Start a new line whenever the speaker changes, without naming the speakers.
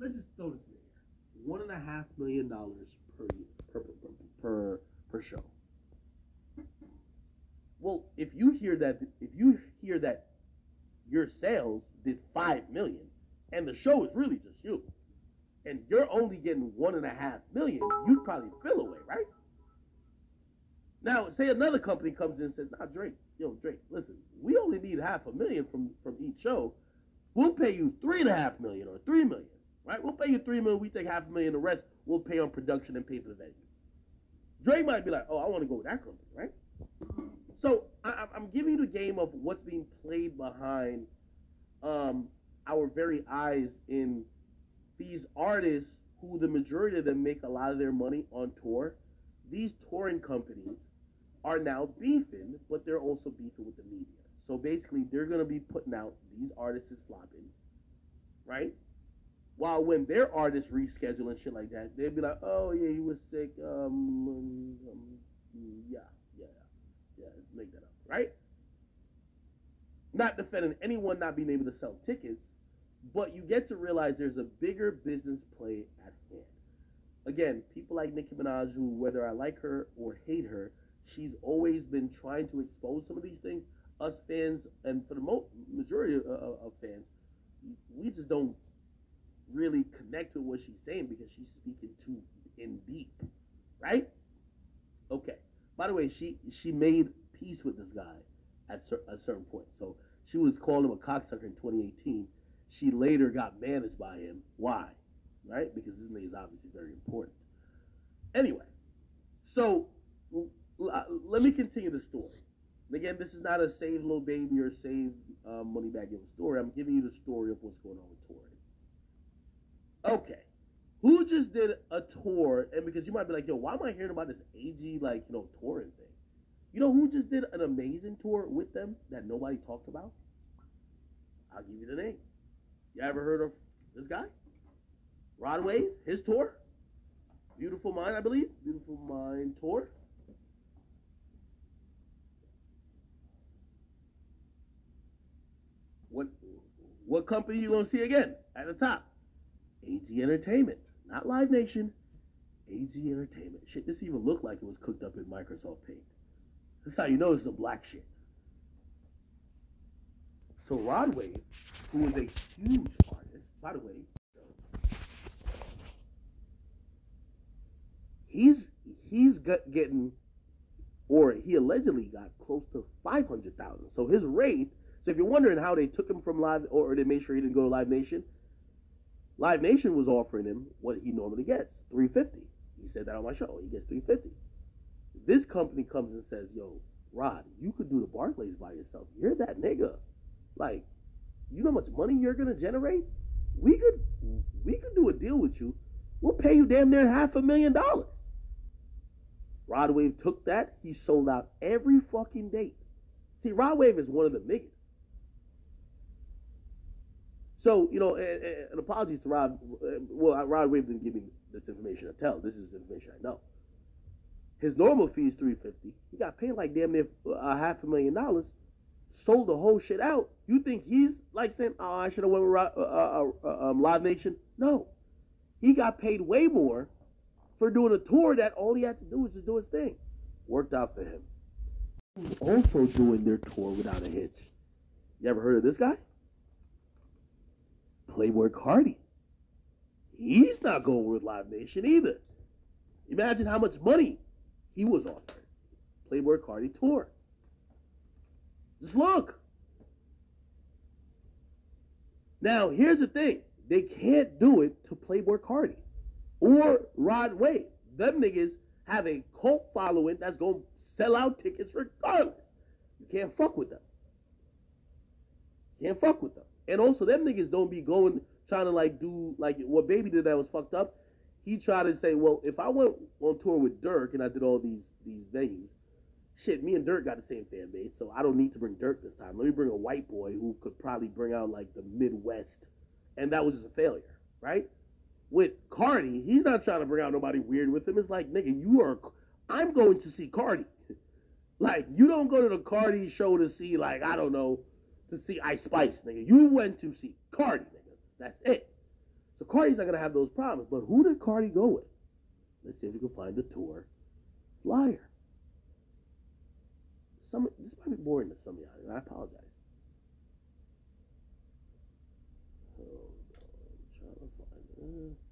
let's just throw this in here. One and a half million dollars per per, per, per, per show. Well, if you hear that, if you hear that your sales did five million, and the show is really just you, and you're only getting one and a half million, you'd probably feel away, right? Now, say another company comes in and says, "Nah, Drake, yo, Drake, listen, we only need half a million from from each show. We'll pay you three and a half million or three million, right? We'll pay you three million. We take half a million. The rest we'll pay on production and pay for the venue." Drake might be like, "Oh, I want to go with that company, right?" So I, I'm giving you the game of what's being played behind um, our very eyes in these artists who the majority of them make a lot of their money on tour. These touring companies are now beefing, but they're also beefing with the media. So basically, they're going to be putting out these artists is flopping, right? While when their artists reschedule and shit like that, they'd be like, "Oh yeah, he was sick. Um, um, um yeah, yeah, yeah. Let's make that up, right?" Not defending anyone not being able to sell tickets, but you get to realize there's a bigger business play at hand. Again, people like Nicki Minaj, who whether I like her or hate her, she's always been trying to expose some of these things. Us fans, and for the mo- majority of, uh, of fans, we just don't really connect with what she's saying because she's speaking too in deep, right? Okay. By the way, she she made peace with this guy at a certain point. So she was calling him a cocksucker in 2018. She later got managed by him. Why? Right? Because this name is obviously very important. Anyway, so uh, let me continue the story. Again, this is not a save little baby or save uh, money back in a story. I'm giving you the story of what's going on with Tory. Okay. Who just did a tour? And because you might be like, yo, why am I hearing about this AG, like, you know, touring thing? You know who just did an amazing tour with them that nobody talked about? I'll give you the name. You ever heard of this guy? Rod Wave, his tour? Beautiful Mind, I believe. Beautiful Mind tour. What what company you gonna see again at the top? AG Entertainment, not Live Nation. AG Entertainment. Shit, this even looked like it was cooked up in Microsoft Paint. That's how you know it's a black shit. So Rod Wave, who is a huge artist, by the way, he's he's got, getting, or he allegedly got close to five hundred thousand. So his rate. So if you're wondering how they took him from Live, or they made sure he didn't go to Live Nation, Live Nation was offering him what he normally gets, three fifty. He said that on my show. He gets three fifty. This company comes and says, "Yo, Rod, you could do the Barclays by yourself. You're that nigga. Like, you know how much money you're gonna generate? We could, we could do a deal with you. We'll pay you damn near half a million dollars." Rod Wave took that. He sold out every fucking date. See, Rod Wave is one of the niggas. So, you know, and apologies to Rod. Well, Rod Wave didn't give me this information to tell. This is information I know. His normal fee is three fifty. He got paid like damn near a half a million dollars. Sold the whole shit out. You think he's like saying, "Oh, I should have went with uh, uh, uh, um, Live Nation"? No, he got paid way more for doing a tour that all he had to do was just do his thing. Worked out for him. Also doing their tour without a hitch. You ever heard of this guy? Playboi Carti. He's not going with Live Nation either. Imagine how much money he was offered. Playboi Carti tour. Just look. Now, here's the thing. They can't do it to Playboi Carti or Rod Wave. Them niggas have a cult following that's going to sell out tickets regardless. You can't fuck with them. You Can't fuck with them. And also, them niggas don't be going trying to like do like what Baby did that was fucked up he tried to say, well, if I went on tour with Durk and I did all these these venues, shit, me and Durk got the same fan base, so I don't need to bring Durk this time. Let me bring a white boy who could probably bring out like the Midwest, and that was just a failure, right? With Carti, he's not trying to bring out nobody weird with him. It's like, nigga, you are. I'm going to see Carti. like, you don't go to the Carti show to see, like, I don't know, to see Ice Spice, nigga. You went to see Carti, nigga. That's it. So Carti's not gonna have those problems. But who did Carti go with? Let's see if we can find the tour flyer. Some this might be boring to some of y'all, I apologize. Hold on, I'm trying to find it.